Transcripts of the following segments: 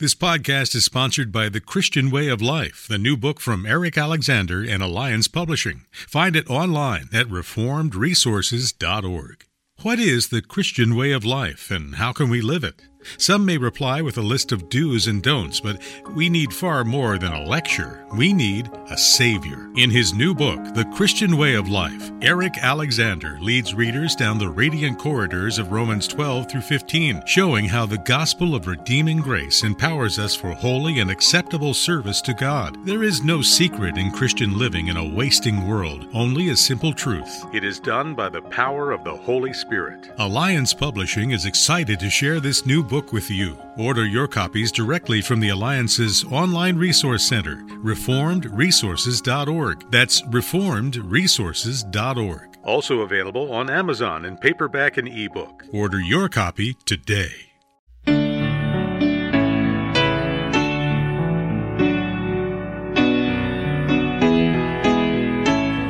This podcast is sponsored by The Christian Way of Life, the new book from Eric Alexander and Alliance Publishing. Find it online at reformedresources.org. What is the Christian way of life and how can we live it? Some may reply with a list of do's and don'ts, but we need far more than a lecture. We need a Savior. In his new book, The Christian Way of Life, Eric Alexander leads readers down the radiant corridors of Romans 12 through 15, showing how the gospel of redeeming grace empowers us for holy and acceptable service to God. There is no secret in Christian living in a wasting world, only a simple truth. It is done by the power of the Holy Spirit. Alliance Publishing is excited to share this new book with you. Order your copies directly from the Alliance's online resource center, reformedresources.org. That's reformedresources.org. Also available on Amazon in paperback and ebook. Order your copy today.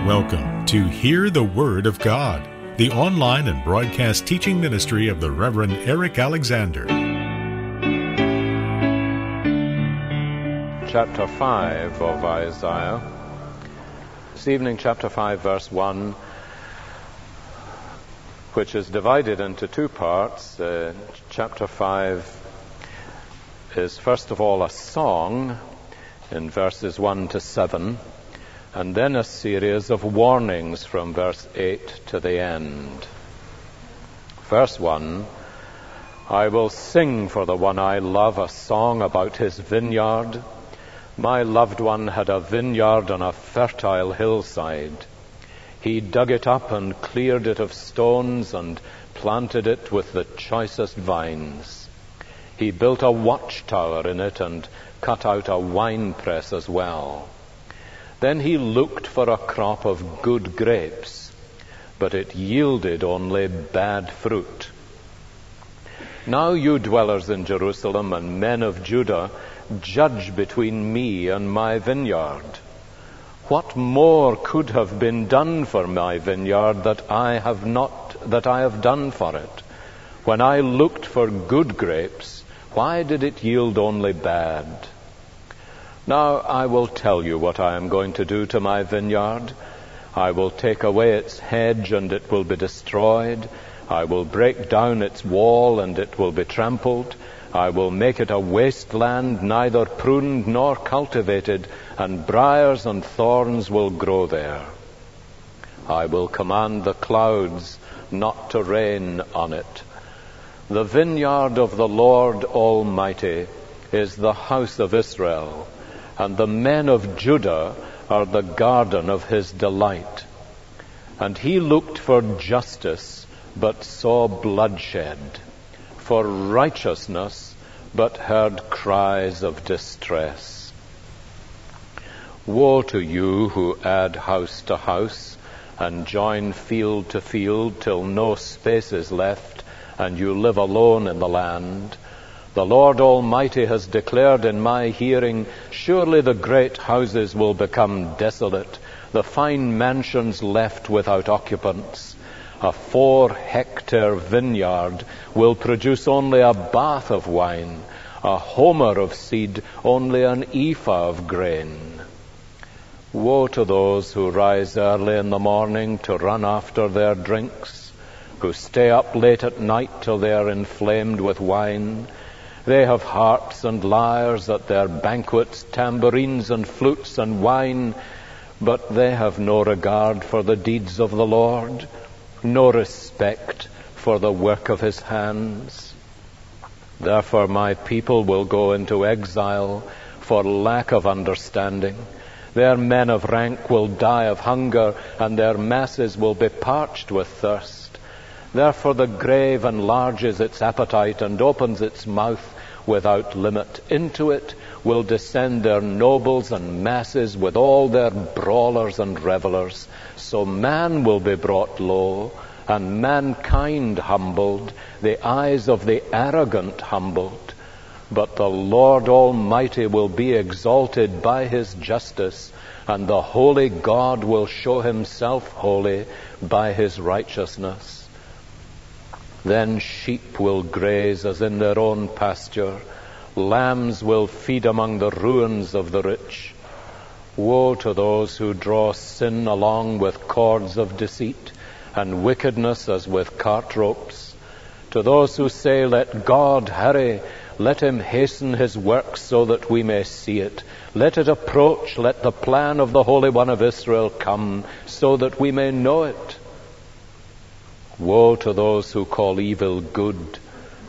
Welcome to Hear the Word of God the online and broadcast teaching ministry of the Reverend Eric Alexander. Chapter 5 of Isaiah. This evening, chapter 5, verse 1, which is divided into two parts. Uh, chapter 5 is first of all a song in verses 1 to 7 and then a series of warnings from verse 8 to the end. Verse 1 I will sing for the one I love a song about his vineyard. My loved one had a vineyard on a fertile hillside. He dug it up and cleared it of stones and planted it with the choicest vines. He built a watchtower in it and cut out a winepress as well. Then he looked for a crop of good grapes, but it yielded only bad fruit. Now, you dwellers in Jerusalem and men of Judah, judge between me and my vineyard. What more could have been done for my vineyard that I have not, that I have done for it? When I looked for good grapes, why did it yield only bad? Now I will tell you what I am going to do to my vineyard. I will take away its hedge and it will be destroyed. I will break down its wall and it will be trampled. I will make it a wasteland, neither pruned nor cultivated, and briars and thorns will grow there. I will command the clouds not to rain on it. The vineyard of the Lord Almighty is the house of Israel and the men of Judah are the garden of his delight. And he looked for justice, but saw bloodshed, for righteousness, but heard cries of distress. Woe to you who add house to house, and join field to field till no space is left, and you live alone in the land. The Lord Almighty has declared in my hearing, surely the great houses will become desolate, the fine mansions left without occupants. A four hectare vineyard will produce only a bath of wine, a homer of seed, only an ephah of grain. Woe to those who rise early in the morning to run after their drinks, who stay up late at night till they are inflamed with wine, they have harps and lyres at their banquets, tambourines and flutes and wine, but they have no regard for the deeds of the Lord, no respect for the work of his hands. Therefore my people will go into exile for lack of understanding. Their men of rank will die of hunger, and their masses will be parched with thirst. Therefore the grave enlarges its appetite and opens its mouth without limit. Into it will descend their nobles and masses with all their brawlers and revelers. So man will be brought low, and mankind humbled, the eyes of the arrogant humbled. But the Lord Almighty will be exalted by his justice, and the holy God will show himself holy by his righteousness. Then sheep will graze as in their own pasture. Lambs will feed among the ruins of the rich. Woe to those who draw sin along with cords of deceit and wickedness as with cart ropes. To those who say, Let God hurry, let him hasten his work so that we may see it. Let it approach, let the plan of the Holy One of Israel come so that we may know it. Woe to those who call evil good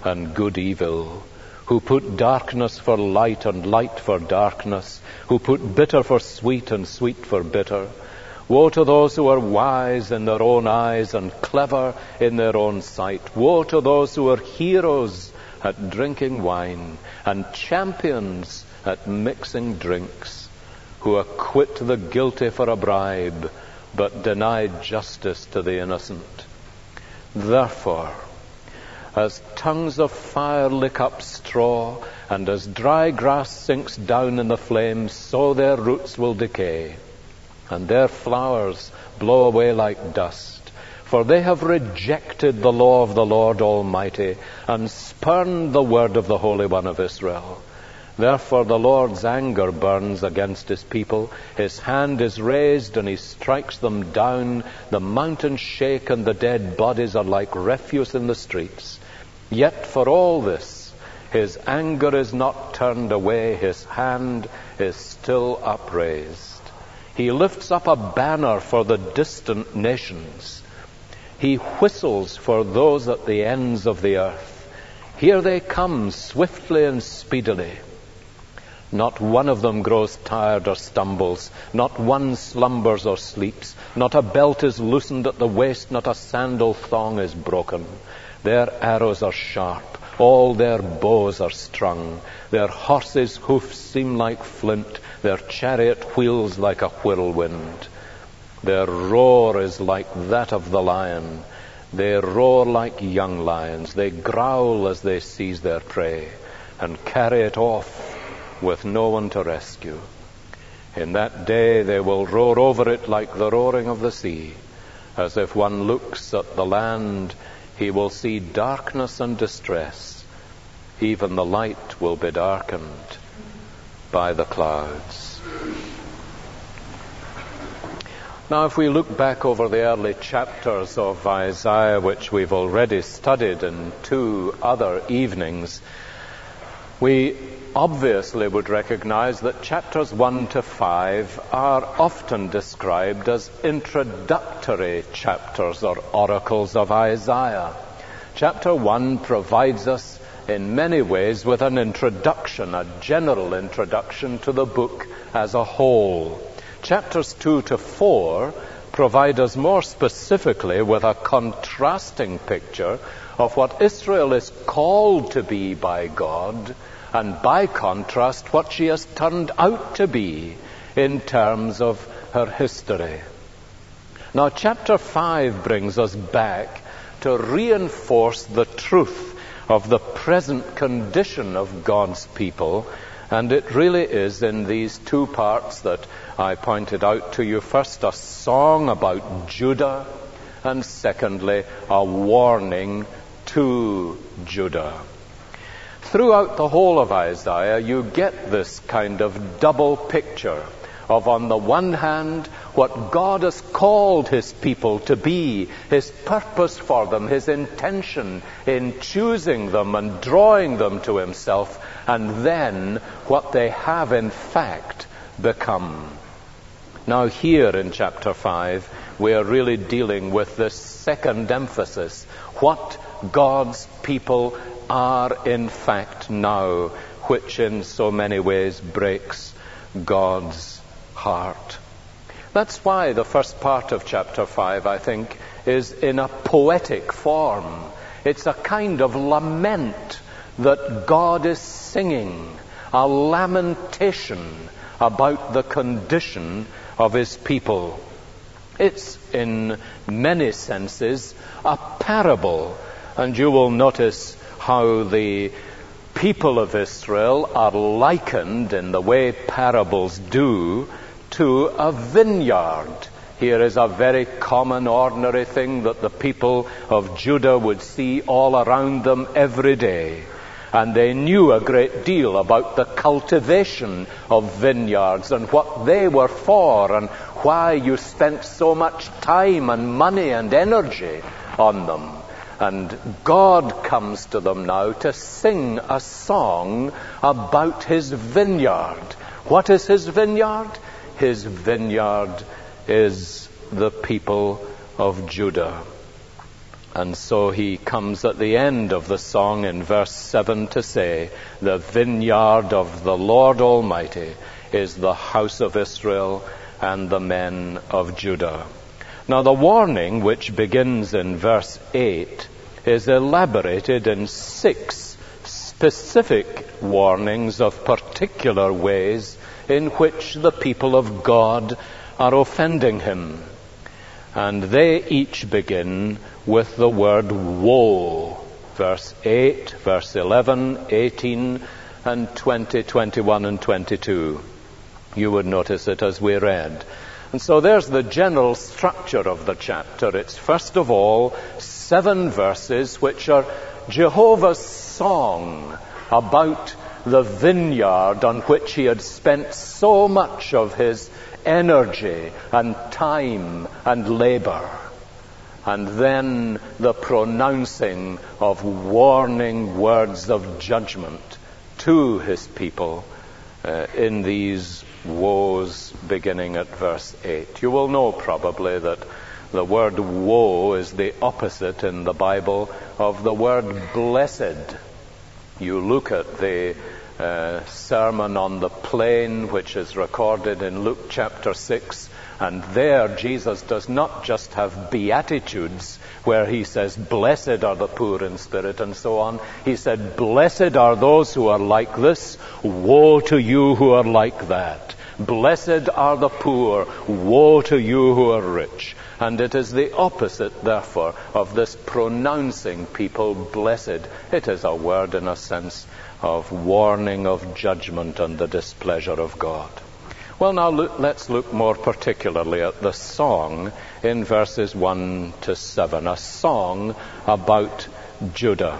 and good evil who put darkness for light and light for darkness, who put bitter for sweet and sweet for bitter. Woe to those who are wise in their own eyes and clever in their own sight. Woe to those who are heroes at drinking wine and champions at mixing drinks, who acquit the guilty for a bribe, but deny justice to the innocent. Therefore, as tongues of fire lick up straw, and as dry grass sinks down in the flames, so their roots will decay, and their flowers blow away like dust. For they have rejected the law of the Lord Almighty, and spurned the word of the Holy One of Israel. Therefore the Lord's anger burns against his people. His hand is raised and he strikes them down. The mountains shake and the dead bodies are like refuse in the streets. Yet for all this, his anger is not turned away, his hand is still upraised. He lifts up a banner for the distant nations. He whistles for those at the ends of the earth. Here they come swiftly and speedily. Not one of them grows tired or stumbles. Not one slumbers or sleeps. Not a belt is loosened at the waist. Not a sandal thong is broken. Their arrows are sharp, all their bows are strung. Their horses' hoofs seem like flint, their chariot wheels like a whirlwind. Their roar is like that of the lion. They roar like young lions. They growl as they seize their prey and carry it off with no one to rescue. In that day they will roar over it like the roaring of the sea, as if one looks at the land he will see darkness and distress. Even the light will be darkened by the clouds. Now, if we look back over the early chapters of Isaiah, which we've already studied in two other evenings, we obviously would recognize that chapters 1 to 5 are often described as introductory chapters or oracles of Isaiah. Chapter 1 provides us in many ways with an introduction, a general introduction to the book as a whole. Chapters 2 to 4 provide us more specifically with a contrasting picture of what Israel is called to be by God and by contrast, what she has turned out to be in terms of her history. Now, chapter 5 brings us back to reinforce the truth of the present condition of God's people, and it really is in these two parts that I pointed out to you. First, a song about Judah, and secondly, a warning to Judah. Throughout the whole of Isaiah, you get this kind of double picture of, on the one hand, what God has called His people to be, His purpose for them, His intention in choosing them and drawing them to Himself, and then what they have in fact become. Now, here in chapter 5, we are really dealing with this second emphasis what God's people are in fact now, which in so many ways breaks God's heart. That's why the first part of chapter 5, I think, is in a poetic form. It's a kind of lament that God is singing, a lamentation about the condition of his people. It's, in many senses, a parable, and you will notice how the people of Israel are likened in the way parables do to a vineyard. Here is a very common, ordinary thing that the people of Judah would see all around them every day. and they knew a great deal about the cultivation of vineyards and what they were for and why you spent so much time and money and energy on them. And God comes to them now to sing a song about his vineyard. What is his vineyard? His vineyard is the people of Judah. And so he comes at the end of the song in verse 7 to say, The vineyard of the Lord Almighty is the house of Israel and the men of Judah. Now, the warning, which begins in verse 8, is elaborated in six specific warnings of particular ways in which the people of God are offending him. And they each begin with the word woe. Verse 8, verse 11, 18, and 20, 21, and 22. You would notice it as we read. And so there's the general structure of the chapter. It's first of all seven verses which are Jehovah's song about the vineyard on which he had spent so much of his energy and time and labor. And then the pronouncing of warning words of judgment to his people uh, in these woes beginning at verse 8. You will know probably that the word woe is the opposite in the Bible of the word blessed. You look at the uh, Sermon on the Plain, which is recorded in Luke chapter 6, and there Jesus does not just have beatitudes where he says, Blessed are the poor in spirit and so on. He said, Blessed are those who are like this. Woe to you who are like that. Blessed are the poor. Woe to you who are rich. And it is the opposite, therefore, of this pronouncing people blessed. It is a word, in a sense, of warning of judgment and the displeasure of God. Well, now look, let's look more particularly at the song in verses 1 to 7, a song about Judah.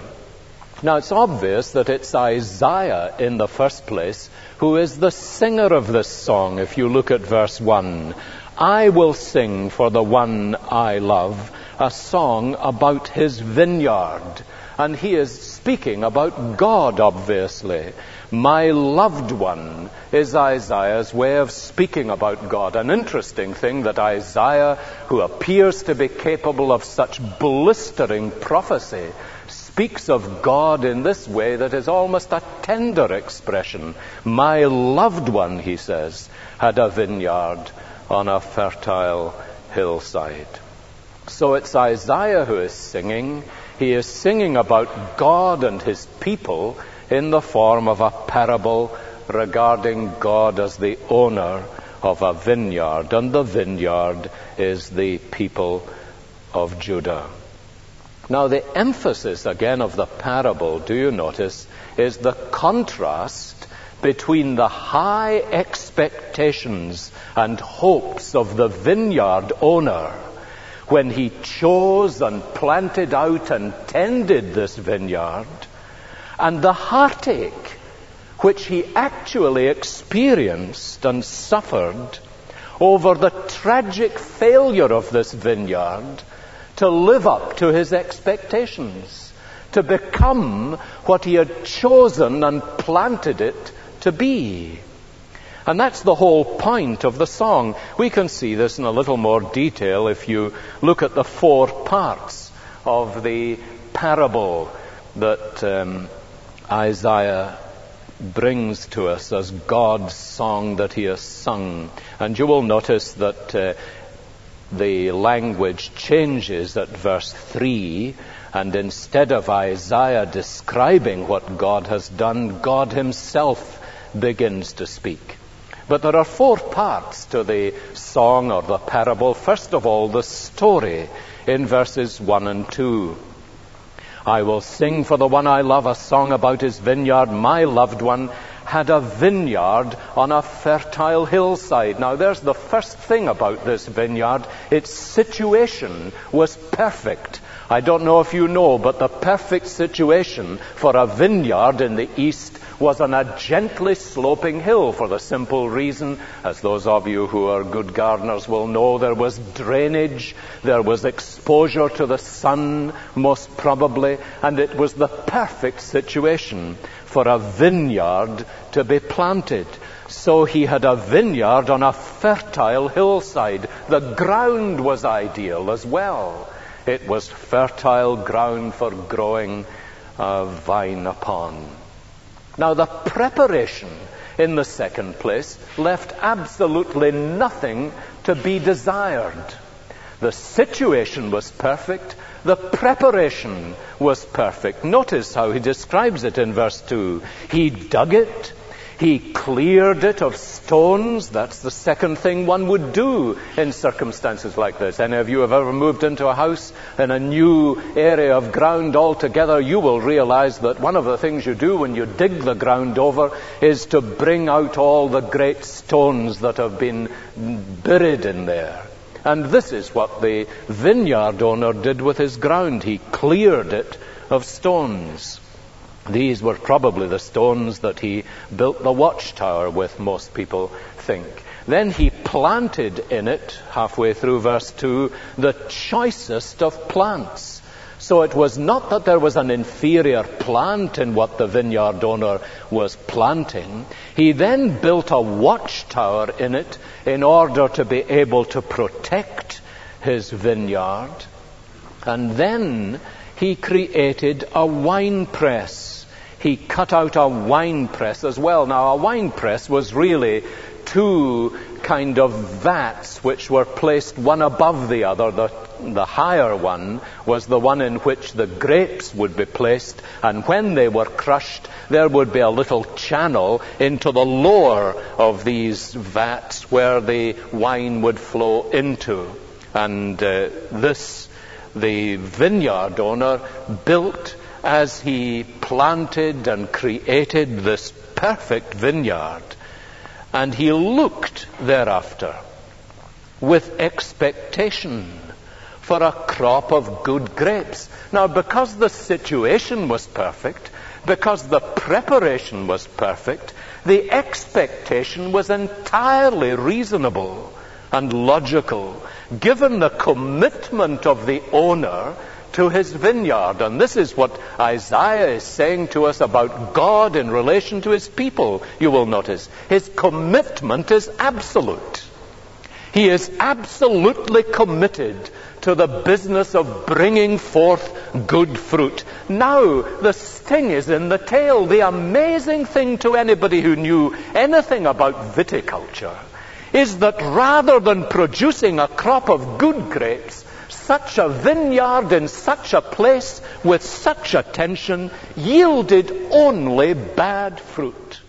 Now, it's obvious that it's Isaiah in the first place who is the singer of this song. If you look at verse 1, I will sing for the one I love a song about his vineyard. And he is speaking about God, obviously. My loved one is Isaiah's way of speaking about God. An interesting thing that Isaiah, who appears to be capable of such blistering prophecy, speaks of God in this way that is almost a tender expression. My loved one, he says, had a vineyard on a fertile hillside. So it's Isaiah who is singing. He is singing about God and his people in the form of a parable regarding God as the owner of a vineyard, and the vineyard is the people of Judah. Now, the emphasis again of the parable, do you notice, is the contrast between the high expectations and hopes of the vineyard owner when he chose and planted out and tended this vineyard and the heartache which he actually experienced and suffered over the tragic failure of this vineyard to live up to his expectations, to become what he had chosen and planted it to be. And that's the whole point of the song. We can see this in a little more detail if you look at the four parts of the parable that um, Isaiah brings to us as God's song that he has sung. And you will notice that uh, the language changes at verse 3, and instead of Isaiah describing what God has done, God himself begins to speak. But there are four parts to the song or the parable. First of all, the story in verses 1 and 2. I will sing for the one I love a song about his vineyard. My loved one had a vineyard on a fertile hillside. Now, there's the first thing about this vineyard. Its situation was perfect. I don't know if you know, but the perfect situation for a vineyard in the east was on a gently sloping hill for the simple reason, as those of you who are good gardeners will know, there was drainage, there was exposure to the sun, most probably, and it was the perfect situation for a vineyard to be planted. So he had a vineyard on a fertile hillside. The ground was ideal as well. It was fertile ground for growing a vine upon. Now, the preparation in the second place left absolutely nothing to be desired. The situation was perfect. The preparation was perfect. Notice how he describes it in verse 2. He dug it. He cleared it of stones. That's the second thing one would do in circumstances like this. Any of you have ever moved into a house in a new area of ground altogether, you will realize that one of the things you do when you dig the ground over is to bring out all the great stones that have been buried in there. And this is what the vineyard owner did with his ground. He cleared it of stones. These were probably the stones that he built the watchtower with, most people think. Then he planted in it, halfway through verse 2, the choicest of plants. So it was not that there was an inferior plant in what the vineyard owner was planting. He then built a watchtower in it in order to be able to protect his vineyard. And then he created a wine press he cut out a wine press as well. Now, a wine press was really two kind of vats which were placed one above the other. The, the higher one was the one in which the grapes would be placed, and when they were crushed, there would be a little channel into the lower of these vats where the wine would flow into. And uh, this, the vineyard owner built as he planted and created this perfect vineyard. And he looked thereafter with expectation for a crop of good grapes. Now, because the situation was perfect, because the preparation was perfect, the expectation was entirely reasonable and logical, given the commitment of the owner to his vineyard. And this is what Isaiah is saying to us about God in relation to his people, you will notice. His commitment is absolute. He is absolutely committed to the business of bringing forth good fruit. Now, the sting is in the tail. The amazing thing to anybody who knew anything about viticulture is that rather than producing a crop of good grapes, such a vineyard in such a place with such attention yielded only bad fruit.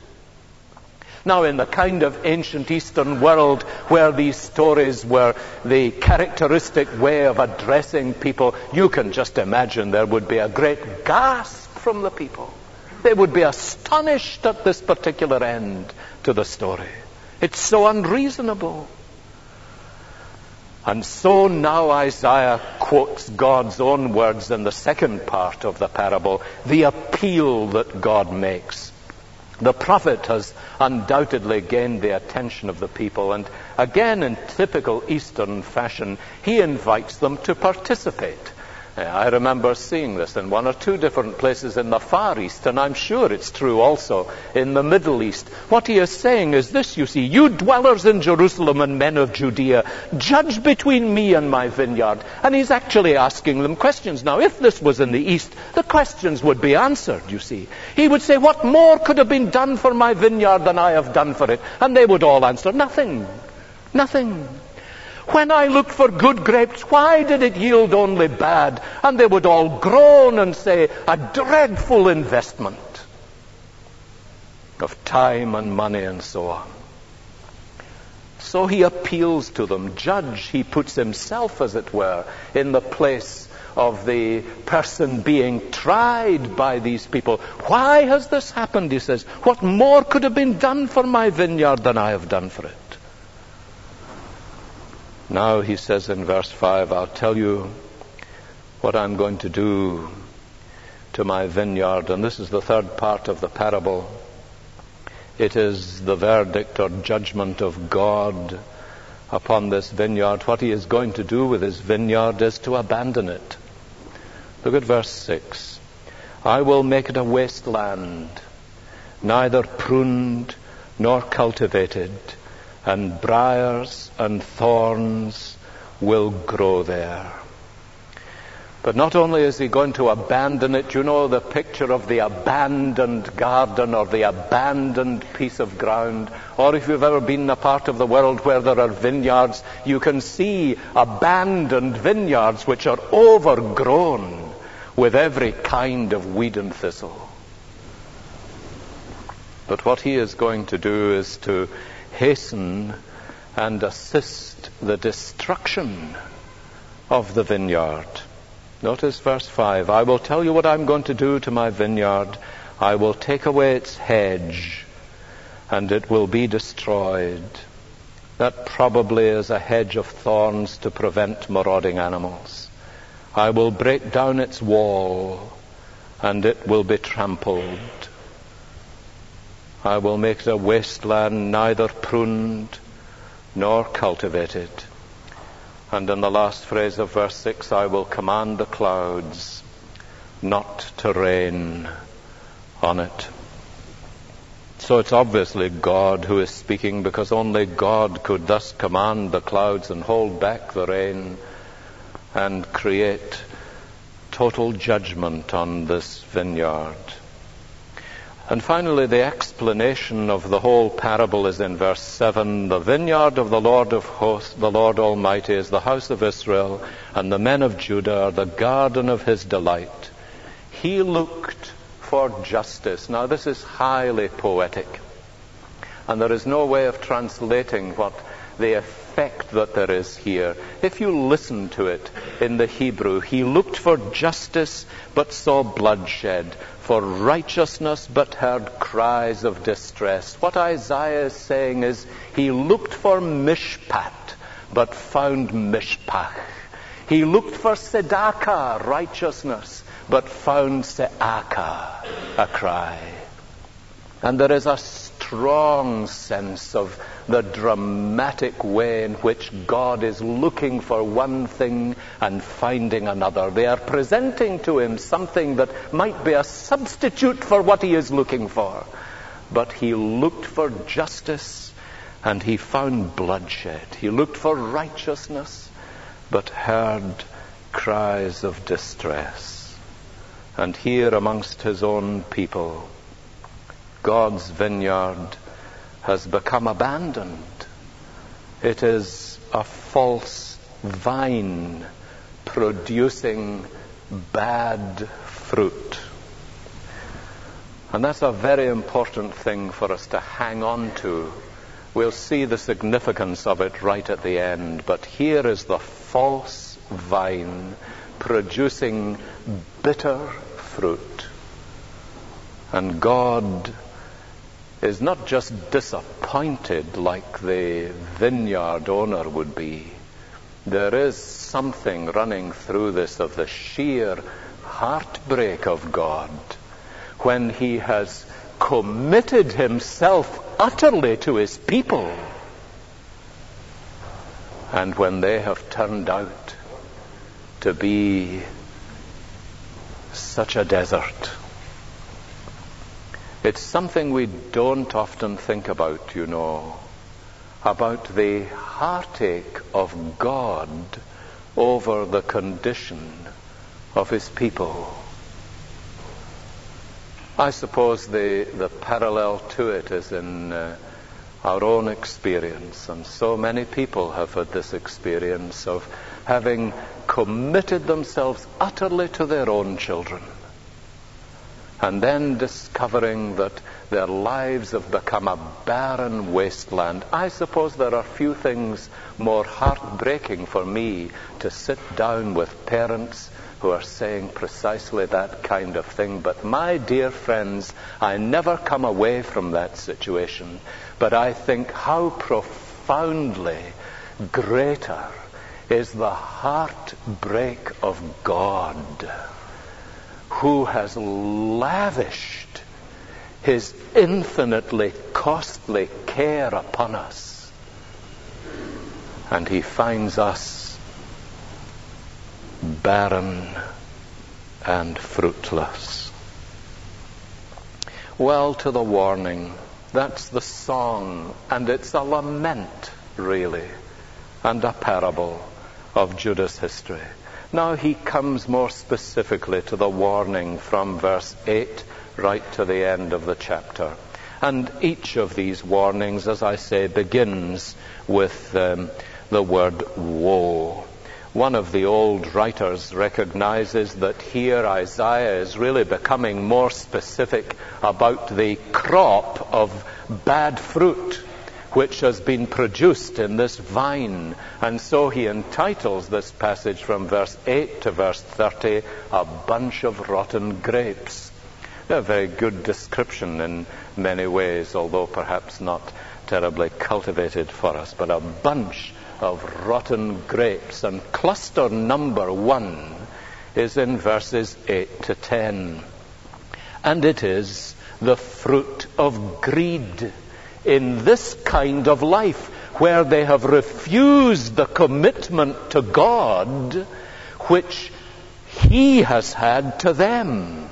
Now, in the kind of ancient Eastern world where these stories were the characteristic way of addressing people, you can just imagine there would be a great gasp from the people. They would be astonished at this particular end to the story. It's so unreasonable. And so now Isaiah quotes God's own words in the second part of the parable, the appeal that God makes. The prophet has undoubtedly gained the attention of the people, and again, in typical Eastern fashion, he invites them to participate. I remember seeing this in one or two different places in the Far East, and I'm sure it's true also in the Middle East. What he is saying is this, you see, you dwellers in Jerusalem and men of Judea, judge between me and my vineyard. And he's actually asking them questions. Now, if this was in the East, the questions would be answered, you see. He would say, what more could have been done for my vineyard than I have done for it? And they would all answer, nothing. Nothing. When I looked for good grapes, why did it yield only bad? And they would all groan and say, a dreadful investment of time and money and so on. So he appeals to them. Judge, he puts himself, as it were, in the place of the person being tried by these people. Why has this happened? He says. What more could have been done for my vineyard than I have done for it? Now he says in verse 5, I'll tell you what I'm going to do to my vineyard. And this is the third part of the parable. It is the verdict or judgment of God upon this vineyard. What he is going to do with his vineyard is to abandon it. Look at verse 6. I will make it a wasteland, neither pruned nor cultivated, and briars and thorns will grow there. But not only is he going to abandon it, you know the picture of the abandoned garden or the abandoned piece of ground, or if you've ever been in a part of the world where there are vineyards, you can see abandoned vineyards which are overgrown with every kind of weed and thistle. But what he is going to do is to hasten and assist the destruction of the vineyard. Notice verse 5 I will tell you what I'm going to do to my vineyard. I will take away its hedge, and it will be destroyed. That probably is a hedge of thorns to prevent marauding animals. I will break down its wall, and it will be trampled. I will make the wasteland, neither pruned nor cultivated. And in the last phrase of verse 6, I will command the clouds not to rain on it. So it's obviously God who is speaking because only God could thus command the clouds and hold back the rain and create total judgment on this vineyard. And finally, the explanation of the whole parable is in verse 7. The vineyard of the Lord of hosts, the Lord Almighty, is the house of Israel, and the men of Judah are the garden of his delight. He looked for justice. Now, this is highly poetic, and there is no way of translating what the effect that there is here. If you listen to it in the Hebrew, he looked for justice but saw bloodshed for righteousness, but heard cries of distress. What Isaiah is saying is, he looked for mishpat, but found mishpach. He looked for tzedakah, righteousness, but found se'aka, a cry. And there is a strong sense of the dramatic way in which God is looking for one thing and finding another. They are presenting to him something that might be a substitute for what he is looking for. But he looked for justice and he found bloodshed. He looked for righteousness but heard cries of distress. And here amongst his own people, God's vineyard has become abandoned. It is a false vine producing bad fruit. And that's a very important thing for us to hang on to. We'll see the significance of it right at the end. But here is the false vine producing bitter fruit. And God is not just disappointed like the vineyard owner would be. There is something running through this of the sheer heartbreak of God when he has committed himself utterly to his people and when they have turned out to be such a desert. It's something we don't often think about, you know, about the heartache of God over the condition of his people. I suppose the, the parallel to it is in uh, our own experience, and so many people have had this experience of having committed themselves utterly to their own children and then discovering that their lives have become a barren wasteland. I suppose there are few things more heartbreaking for me to sit down with parents who are saying precisely that kind of thing. But my dear friends, I never come away from that situation. But I think how profoundly greater is the heartbreak of God who has lavished his infinitely costly care upon us. And he finds us barren and fruitless. Well, to the warning, that's the song, and it's a lament, really, and a parable of Judah's history. Now he comes more specifically to the warning from verse 8 right to the end of the chapter. And each of these warnings, as I say, begins with um, the word woe. One of the old writers recognizes that here Isaiah is really becoming more specific about the crop of bad fruit which has been produced in this vine. And so he entitles this passage from verse 8 to verse 30, A Bunch of Rotten Grapes. A very good description in many ways, although perhaps not terribly cultivated for us, but a bunch of rotten grapes. And cluster number one is in verses 8 to 10. And it is the fruit of greed in this kind of life where they have refused the commitment to God which He has had to them.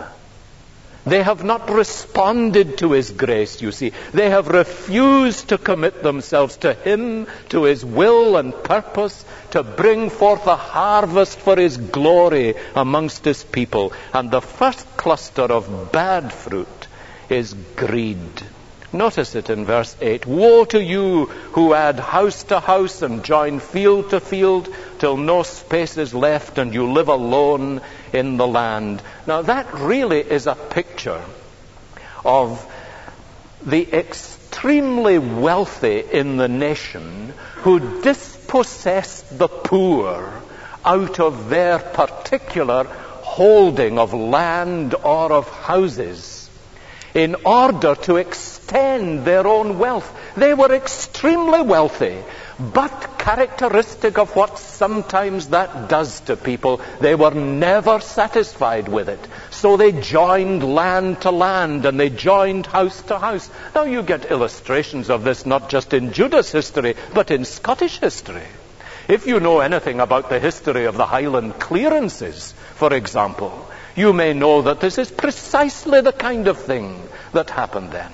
They have not responded to His grace, you see. They have refused to commit themselves to Him, to His will and purpose, to bring forth a harvest for His glory amongst His people. And the first cluster of bad fruit is greed. Notice it in verse 8. Woe to you who add house to house and join field to field till no space is left and you live alone in the land. Now that really is a picture of the extremely wealthy in the nation who dispossessed the poor out of their particular holding of land or of houses in order to extend their own wealth. They were extremely wealthy, but characteristic of what sometimes that does to people, they were never satisfied with it. So they joined land to land and they joined house to house. Now you get illustrations of this not just in Judah's history, but in Scottish history. If you know anything about the history of the Highland clearances, for example, you may know that this is precisely the kind of thing that happened then.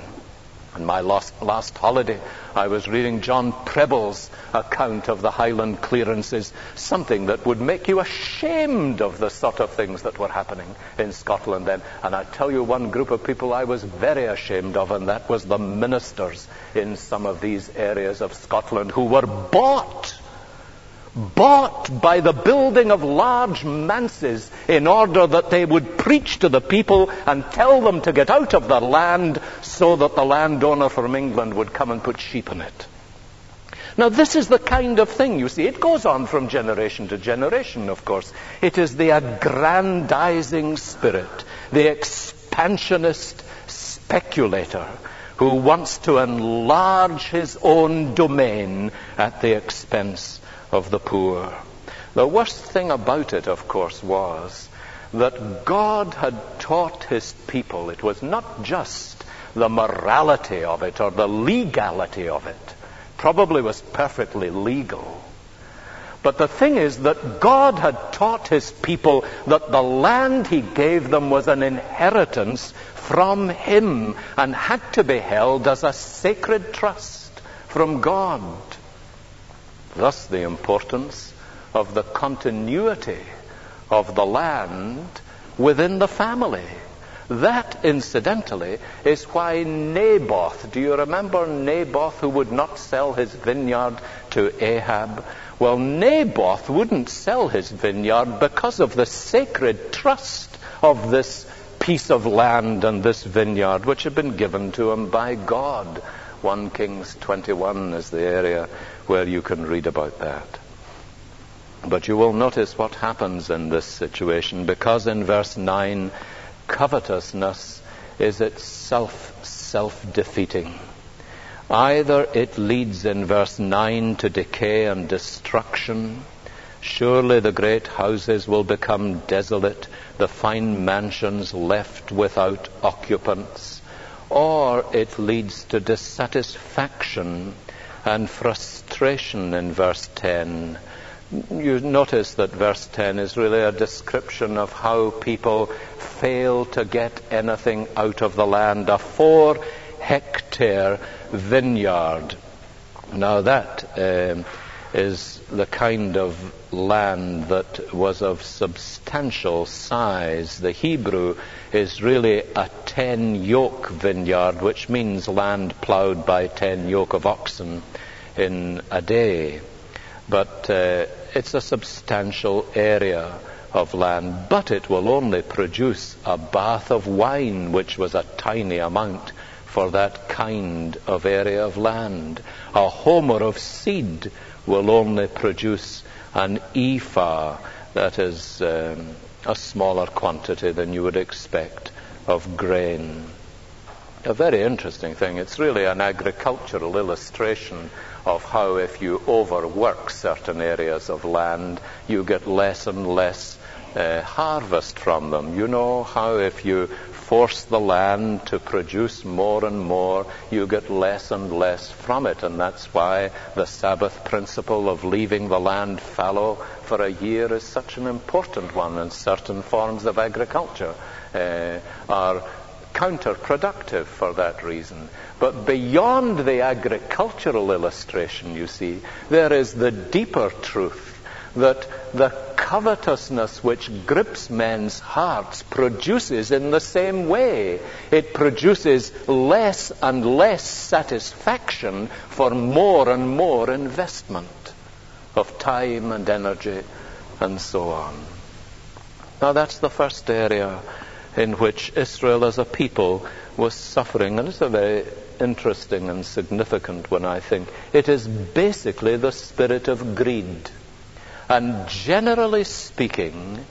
On my last, last holiday, I was reading John Prebble's account of the Highland clearances, something that would make you ashamed of the sort of things that were happening in Scotland then. And I tell you one group of people I was very ashamed of, and that was the ministers in some of these areas of Scotland who were bought bought by the building of large manses in order that they would preach to the people and tell them to get out of their land so that the landowner from England would come and put sheep in it. Now, this is the kind of thing, you see, it goes on from generation to generation, of course. It is the aggrandizing spirit, the expansionist speculator who wants to enlarge his own domain at the expense of the poor. The worst thing about it, of course, was that God had taught his people. It was not just the morality of it or the legality of it. Probably was perfectly legal. But the thing is that God had taught his people that the land he gave them was an inheritance from him and had to be held as a sacred trust from God. Thus, the importance of the continuity of the land within the family. That, incidentally, is why Naboth, do you remember Naboth who would not sell his vineyard to Ahab? Well, Naboth wouldn't sell his vineyard because of the sacred trust of this piece of land and this vineyard which had been given to him by God. 1 Kings 21 is the area where you can read about that. But you will notice what happens in this situation because in verse 9, covetousness is itself self defeating. Either it leads in verse 9 to decay and destruction, Surely the great houses will become desolate, the fine mansions left without occupants. Or it leads to dissatisfaction and frustration in verse 10. You notice that verse 10 is really a description of how people fail to get anything out of the land. A four hectare vineyard. Now that um, is the kind of land that was of substantial size. The Hebrew is really a ten yoke vineyard, which means land ploughed by ten yoke of oxen in a day. But uh, it's a substantial area of land, but it will only produce a bath of wine, which was a tiny amount for that kind of area of land. A homer of seed will only produce an ephah, that is um, a smaller quantity than you would expect of grain. A very interesting thing. It's really an agricultural illustration of how if you overwork certain areas of land, you get less and less uh, harvest from them. You know how if you force the land to produce more and more, you get less and less from it. And that's why the Sabbath principle of leaving the land fallow for a year is such an important one, and certain forms of agriculture uh, are counterproductive for that reason. But beyond the agricultural illustration, you see, there is the deeper truth that the covetousness which grips men's hearts produces in the same way. It produces less and less satisfaction for more and more investment of time and energy and so on. Now that's the first area in which Israel as a people was suffering, and it's a very interesting and significant one, I think. It is basically the spirit of greed. And generally speaking,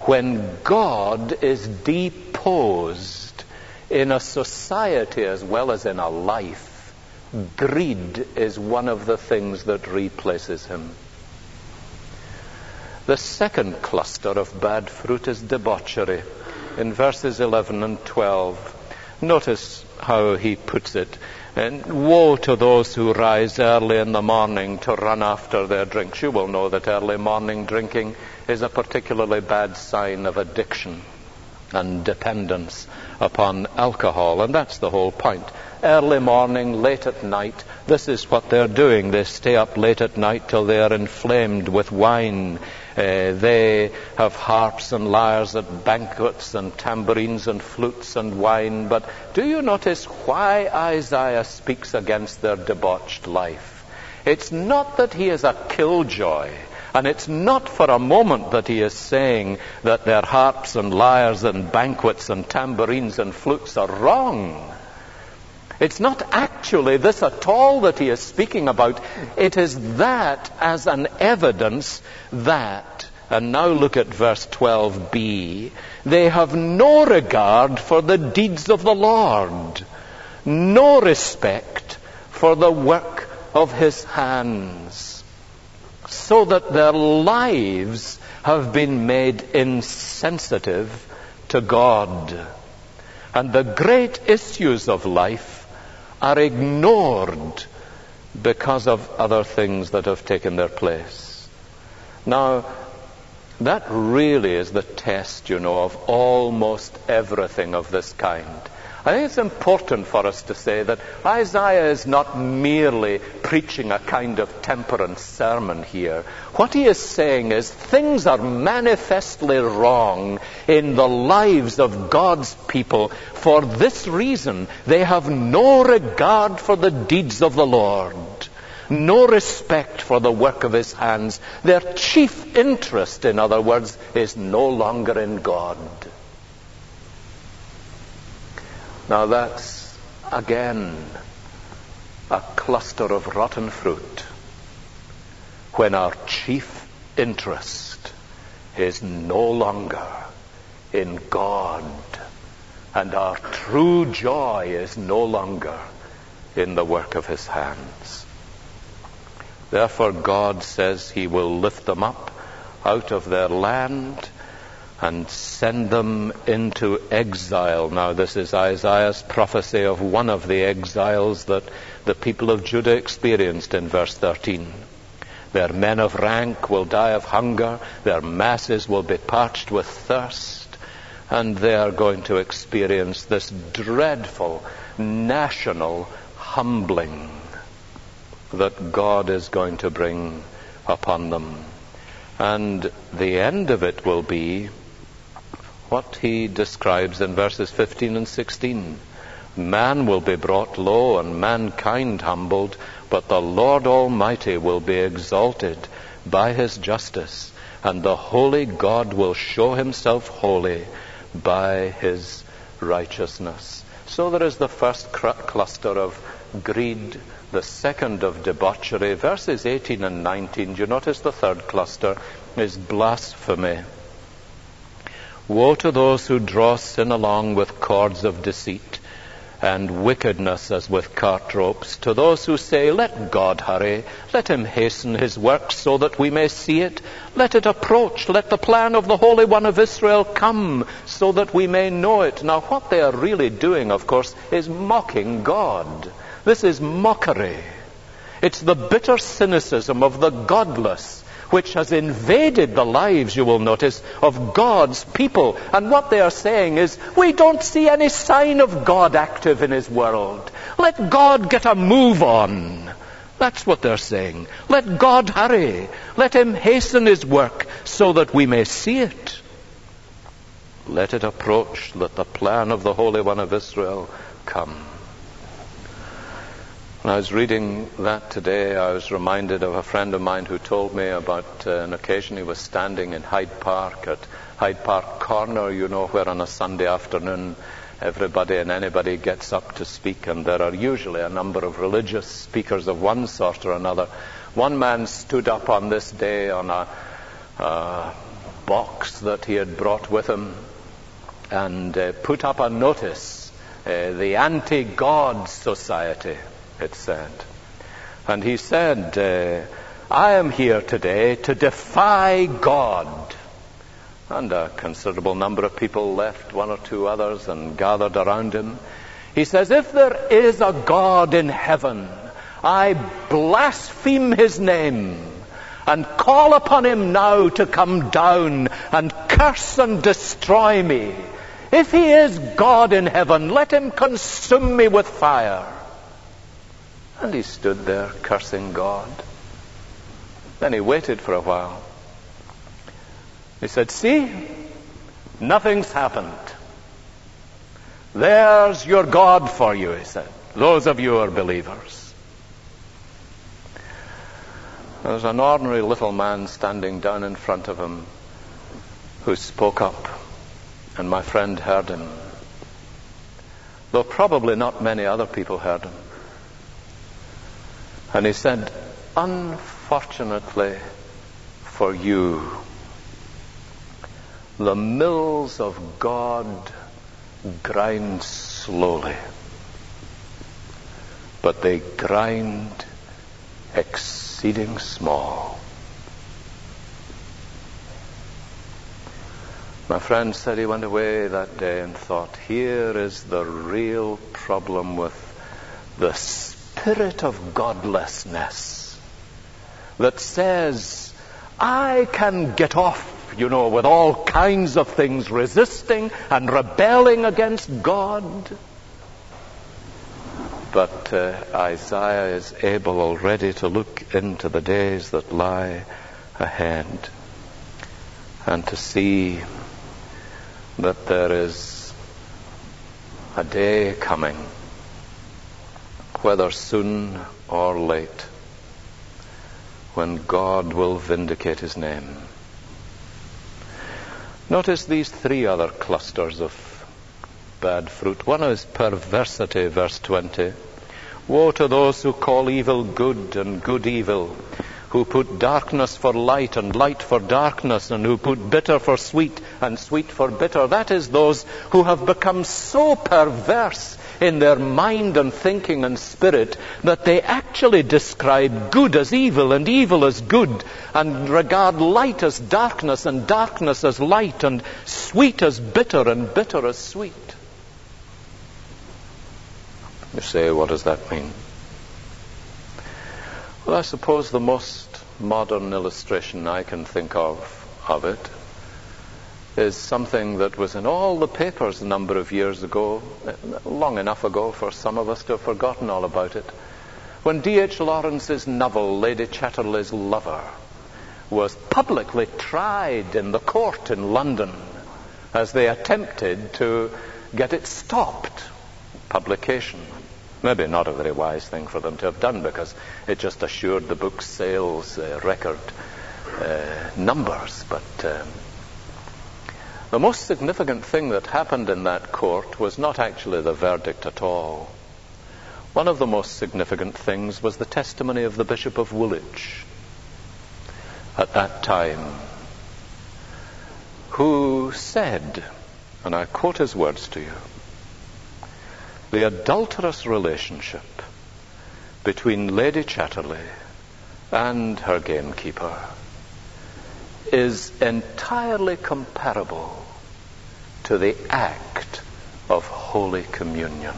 when God is deposed in a society as well as in a life, greed is one of the things that replaces him. The second cluster of bad fruit is debauchery in verses 11 and 12. Notice how he puts it. And woe to those who rise early in the morning to run after their drinks. You will know that early morning drinking is a particularly bad sign of addiction and dependence upon alcohol. And that's the whole point. Early morning, late at night, this is what they're doing. They stay up late at night till they are inflamed with wine uh, they have harps and lyres at banquets and tambourines and flutes and wine. But do you notice why Isaiah speaks against their debauched life? It's not that he is a killjoy. And it's not for a moment that he is saying that their harps and lyres and banquets and tambourines and flutes are wrong. It's not actually this at all that he is speaking about. It is that as an evidence that, and now look at verse 12b, they have no regard for the deeds of the Lord, no respect for the work of his hands, so that their lives have been made insensitive to God. And the great issues of life are ignored because of other things that have taken their place. Now, that really is the test, you know, of almost everything of this kind. I think it's important for us to say that Isaiah is not merely preaching a kind of temperance sermon here. What he is saying is things are manifestly wrong in the lives of God's people. For this reason, they have no regard for the deeds of the Lord no respect for the work of his hands. Their chief interest, in other words, is no longer in God. Now that's again a cluster of rotten fruit when our chief interest is no longer in God and our true joy is no longer in the work of his hands. Therefore God says he will lift them up out of their land and send them into exile. Now, this is Isaiah's prophecy of one of the exiles that the people of Judah experienced in verse 13. Their men of rank will die of hunger, their masses will be parched with thirst, and they are going to experience this dreadful national humbling that God is going to bring upon them. And the end of it will be what he describes in verses 15 and 16. Man will be brought low and mankind humbled, but the Lord Almighty will be exalted by his justice, and the holy God will show himself holy by his righteousness. So there is the first cluster of greed, the second of debauchery. Verses 18 and 19, do you notice the third cluster is blasphemy. Woe to those who draw sin along with cords of deceit and wickedness as with cart ropes, to those who say, Let God hurry, let him hasten his work so that we may see it. Let it approach, let the plan of the Holy One of Israel come so that we may know it. Now, what they are really doing, of course, is mocking God. This is mockery. It's the bitter cynicism of the godless which has invaded the lives, you will notice, of God's people. And what they are saying is, we don't see any sign of God active in His world. Let God get a move on. That's what they're saying. Let God hurry. Let Him hasten His work so that we may see it. Let it approach. Let the plan of the Holy One of Israel come. When I was reading that today, I was reminded of a friend of mine who told me about uh, an occasion he was standing in Hyde Park at Hyde Park Corner, you know, where on a Sunday afternoon everybody and anybody gets up to speak, and there are usually a number of religious speakers of one sort or another. One man stood up on this day on a, box that he had brought with him and uh, put up a notice, uh, the Anti God Society it said. And he said, uh, I am here today to defy God. And a considerable number of people left, one or two others, and gathered around him. He says, If there is a God in heaven, I blaspheme his name and call upon him now to come down and curse and destroy me. If he is God in heaven, let him consume me with fire. And he stood there cursing God. Then he waited for a while. He said, See, nothing's happened. There's your God for you, he said. Those of you who are believers. There's an ordinary little man standing down in front of him who spoke up, and my friend heard him. Though probably not many other people heard him. And he said, Unfortunately for you, the mills of God grind slowly, but they grind exceeding small. My friend said he went away that day and thought, here is the real problem with the spirit of godlessness that says, I can get off, you know, with all kinds of things, resisting and rebelling against God. But uh, Isaiah is able already to look into the days that lie ahead and to see that there is a day coming whether soon or late, when God will vindicate his name. Notice these three other clusters of bad fruit. One is perversity, verse 20. Woe to those who call evil good and good evil, who put darkness for light and light for darkness, and who put bitter for sweet and sweet for bitter. That is those who have become so perverse in their mind and thinking and spirit that they actually describe good as evil and evil as good and regard light as darkness and darkness as light and sweet as bitter and bitter as sweet. You say, what does that mean? Well, I suppose the most modern illustration I can think of of it is something that was in all the papers a number of years ago, long enough ago for some of us to have forgotten all about it. When D.H. Lawrence's novel, Lady Chatterley's Lover, was publicly tried in the court in London as they attempted to get it stopped, publication. Maybe not a very wise thing for them to have done because it just assured the book's sales uh, record uh, numbers. But um, the most significant thing that happened in that court was not actually the verdict at all. One of the most significant things was the testimony of the Bishop of Woolwich at that time, who said, and I quote his words to you, the adulterous relationship between Lady Chatterley and her gamekeeper is entirely comparable to the act of Holy Communion.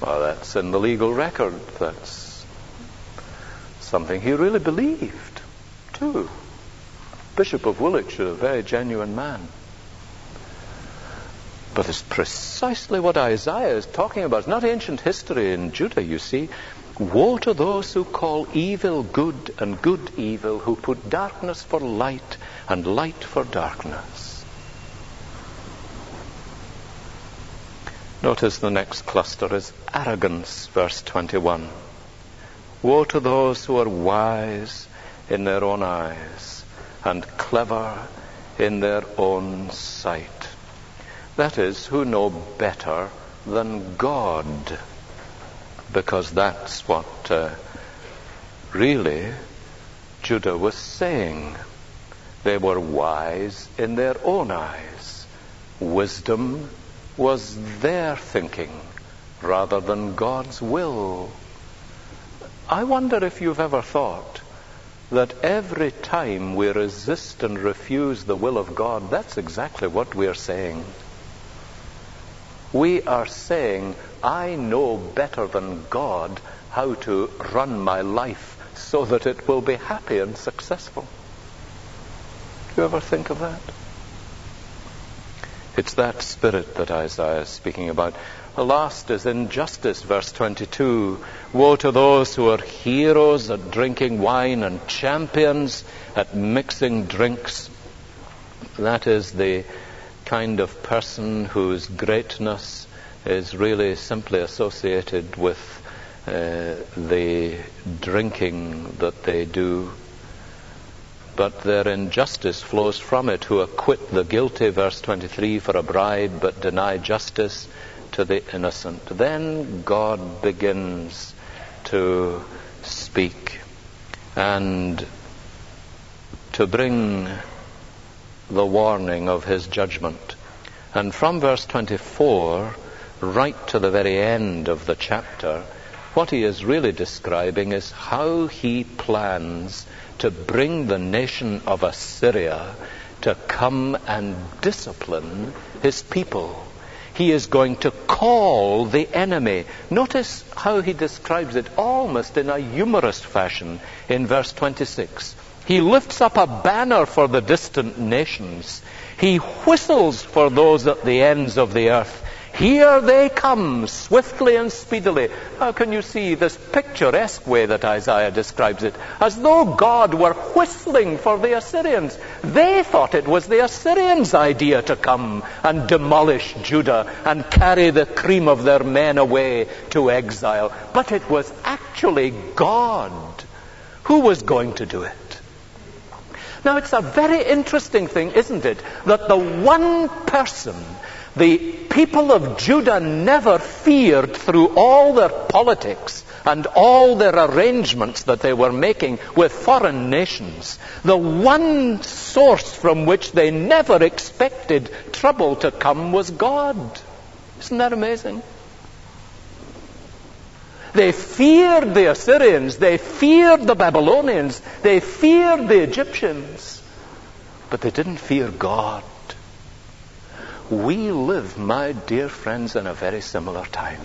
Well, that's in the legal record. That's something he really believed, too. Bishop of Woolwich, a very genuine man. But it's precisely what Isaiah is talking about. It's not ancient history in Judah, you see. Woe to those who call evil good and good evil, who put darkness for light and light for darkness. Notice the next cluster is arrogance, verse 21. Woe to those who are wise in their own eyes and clever in their own sight. That is, who know better than God. Because that's what uh, really Judah was saying. They were wise in their own eyes. Wisdom was their thinking rather than God's will. I wonder if you've ever thought that every time we resist and refuse the will of God, that's exactly what we're saying. We are saying, I know better than God how to run my life so that it will be happy and successful. Do you ever think of that? It's that spirit that Isaiah is speaking about. The last is injustice, verse 22. Woe to those who are heroes at drinking wine and champions at mixing drinks. That is the kind of person whose greatness is really simply associated with uh, the drinking that they do. But their injustice flows from it, who acquit the guilty, verse 23, for a bribe, but deny justice to the innocent. Then God begins to speak and to bring the warning of his judgment. And from verse 24 right to the very end of the chapter, what he is really describing is how he plans to bring the nation of Assyria to come and discipline his people. He is going to call the enemy. Notice how he describes it almost in a humorous fashion in verse 26. He lifts up a banner for the distant nations. He whistles for those at the ends of the earth. Here they come, swiftly and speedily. How can you see this picturesque way that Isaiah describes it? As though God were whistling for the Assyrians. They thought it was the Assyrians' idea to come and demolish Judah and carry the cream of their men away to exile. But it was actually God who was going to do it. Now, it's a very interesting thing, isn't it, that the one person The people of Judah never feared through all their politics and all their arrangements that they were making with foreign nations. The one source from which they never expected trouble to come was God. Isn't that amazing? They feared the Assyrians, they feared the Babylonians, they feared the Egyptians, but they didn't fear God. We live, my dear friends, in a very similar time.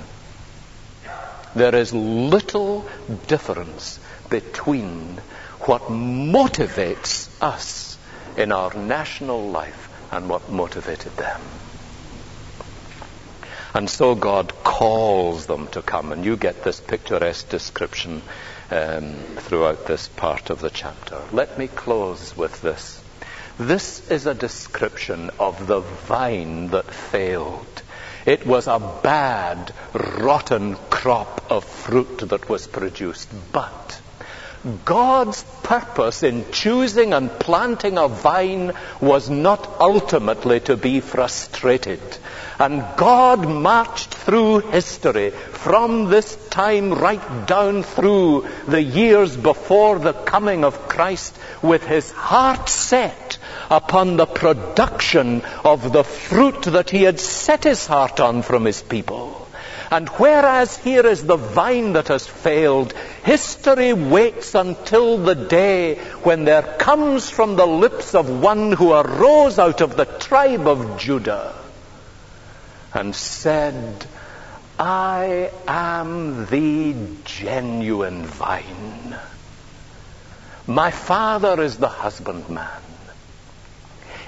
There is little difference between what motivates us in our national life and what motivated them. And so God calls them to come, and you get this picturesque description um, throughout this part of the chapter. Let me close with this. This is a description of the vine that failed. It was a bad, rotten crop of fruit that was produced. But God's purpose in choosing and planting a vine was not ultimately to be frustrated. And God marched through history from this time right down through the years before the coming of Christ with his heart set upon the production of the fruit that he had set his heart on from his people. And whereas here is the vine that has failed, history waits until the day when there comes from the lips of one who arose out of the tribe of Judah and said, I am the genuine vine. My father is the husbandman.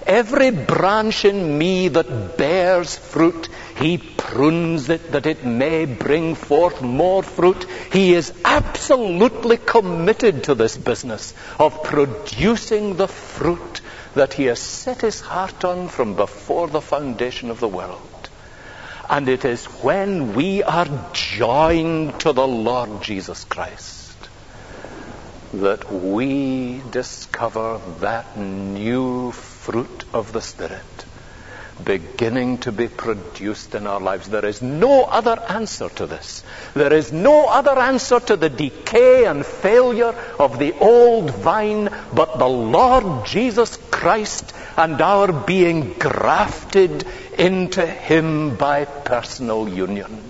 Every branch in me that bears fruit, he prunes it that it may bring forth more fruit. He is absolutely committed to this business of producing the fruit that he has set his heart on from before the foundation of the world. And it is when we are joined to the Lord Jesus Christ that we discover that new fruit of the Spirit beginning to be produced in our lives. There is no other answer to this. There is no other answer to the decay and failure of the old vine but the Lord Jesus Christ and our being grafted into Him by personal union.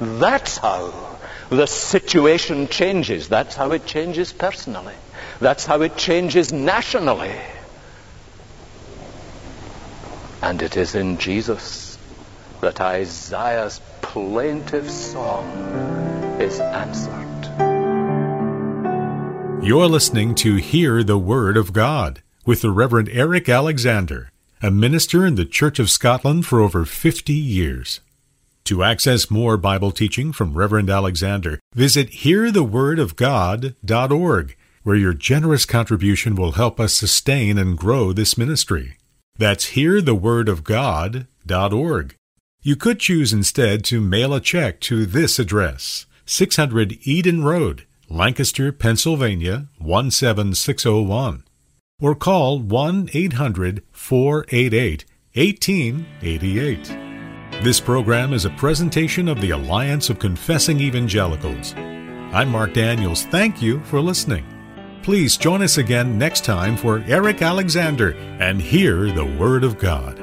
That's how the situation changes. That's how it changes personally. That's how it changes nationally. And it is in Jesus that Isaiah's plaintive song is answered. You're listening to Hear the Word of God with the Reverend Eric Alexander, a minister in the Church of Scotland for over 50 years. To access more Bible teaching from Reverend Alexander, visit hearthewordofgod.org, where your generous contribution will help us sustain and grow this ministry. That's hearthewordofgod.org. You could choose instead to mail a check to this address 600 Eden Road, Lancaster, Pennsylvania 17601. Or call 1 800 488 1888. This program is a presentation of the Alliance of Confessing Evangelicals. I'm Mark Daniels. Thank you for listening. Please join us again next time for Eric Alexander and hear the Word of God.